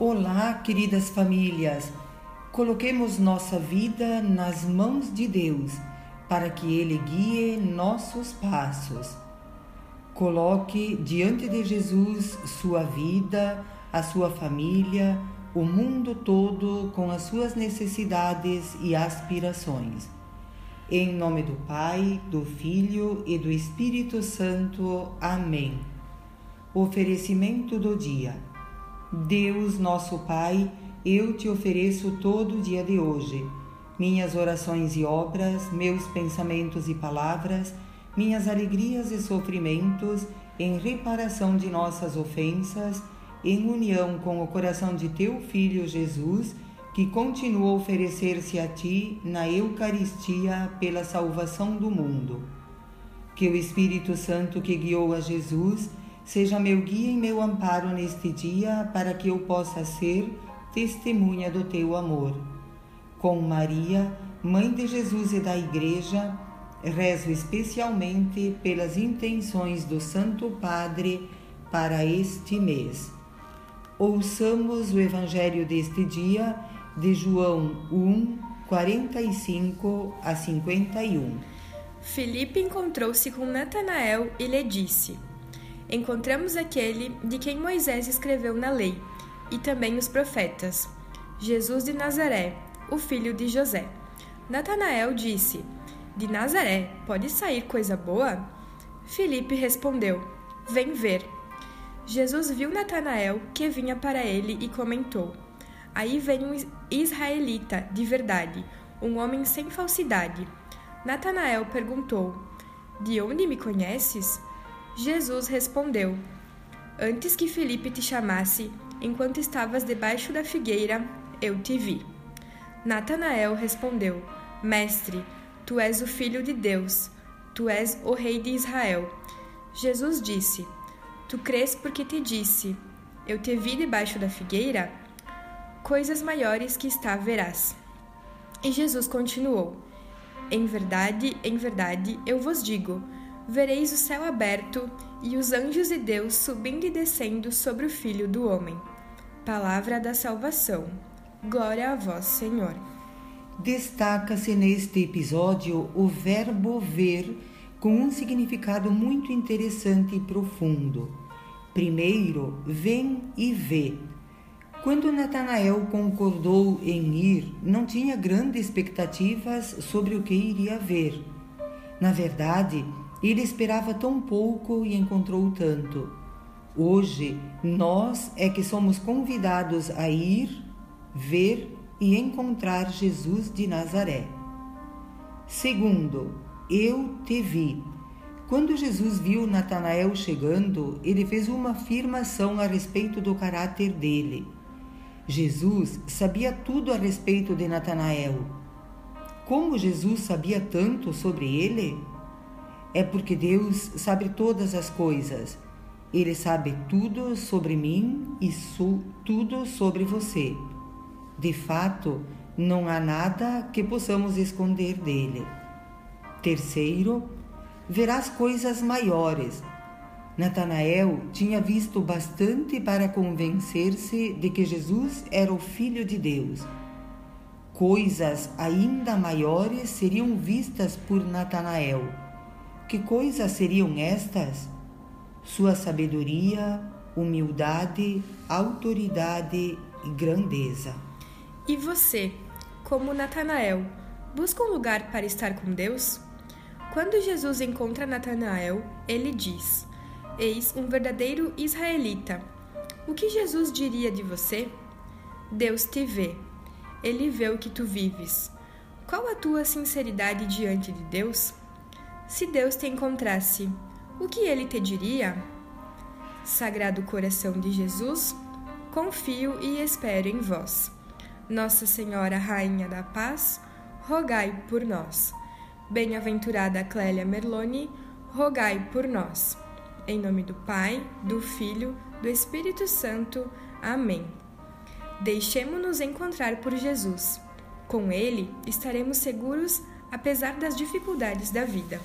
Olá, queridas famílias. Coloquemos nossa vida nas mãos de Deus, para que Ele guie nossos passos. Coloque diante de Jesus sua vida, a sua família, o mundo todo com as suas necessidades e aspirações. Em nome do Pai, do Filho e do Espírito Santo. Amém. Oferecimento do dia. Deus, nosso Pai, eu te ofereço todo o dia de hoje, minhas orações e obras, meus pensamentos e palavras, minhas alegrias e sofrimentos, em reparação de nossas ofensas, em união com o coração de teu Filho Jesus que continua a oferecer-se a ti na Eucaristia pela salvação do mundo. Que o Espírito Santo que guiou a Jesus seja meu guia e meu amparo neste dia, para que eu possa ser testemunha do teu amor. Com Maria, Mãe de Jesus e da Igreja, rezo especialmente pelas intenções do Santo Padre para este mês. Ouçamos o Evangelho deste dia de João 1, 45 a 51. Filipe encontrou-se com Natanael e lhe disse: Encontramos aquele de quem Moisés escreveu na lei, e também os profetas, Jesus de Nazaré, o filho de José. Natanael disse: De Nazaré pode sair coisa boa? Filipe respondeu: Vem ver. Jesus viu Natanael que vinha para ele e comentou: Aí vem um israelita de verdade, um homem sem falsidade. Natanael perguntou: De onde me conheces? Jesus respondeu: Antes que Felipe te chamasse, enquanto estavas debaixo da figueira, eu te vi. Natanael respondeu: Mestre, tu és o filho de Deus, tu és o rei de Israel. Jesus disse: Tu crês porque te disse: Eu te vi debaixo da figueira? coisas maiores que está verás. E Jesus continuou: Em verdade, em verdade, eu vos digo: vereis o céu aberto e os anjos de Deus subindo e descendo sobre o Filho do Homem. Palavra da salvação. Glória a vós, Senhor. Destaca-se neste episódio o verbo ver com um significado muito interessante e profundo. Primeiro, vem e vê quando Natanael concordou em ir, não tinha grandes expectativas sobre o que iria ver. Na verdade, ele esperava tão pouco e encontrou tanto. Hoje, nós é que somos convidados a ir, ver e encontrar Jesus de Nazaré. Segundo, eu te vi. Quando Jesus viu Natanael chegando, ele fez uma afirmação a respeito do caráter dele. Jesus sabia tudo a respeito de Natanael. Como Jesus sabia tanto sobre ele? É porque Deus sabe todas as coisas. Ele sabe tudo sobre mim e tudo sobre você. De fato, não há nada que possamos esconder dele. Terceiro, verás coisas maiores Natanael tinha visto bastante para convencer-se de que Jesus era o Filho de Deus. Coisas ainda maiores seriam vistas por Natanael. Que coisas seriam estas? Sua sabedoria, humildade, autoridade e grandeza. E você, como Natanael, busca um lugar para estar com Deus? Quando Jesus encontra Natanael, ele diz: Eis um verdadeiro israelita. O que Jesus diria de você? Deus te vê. Ele vê o que tu vives. Qual a tua sinceridade diante de Deus? Se Deus te encontrasse, o que ele te diria? Sagrado coração de Jesus, confio e espero em vós. Nossa Senhora Rainha da Paz, rogai por nós. Bem-aventurada Clélia Merloni, rogai por nós. Em nome do Pai, do Filho, do Espírito Santo. Amém. Deixemo-nos encontrar por Jesus. Com Ele estaremos seguros apesar das dificuldades da vida.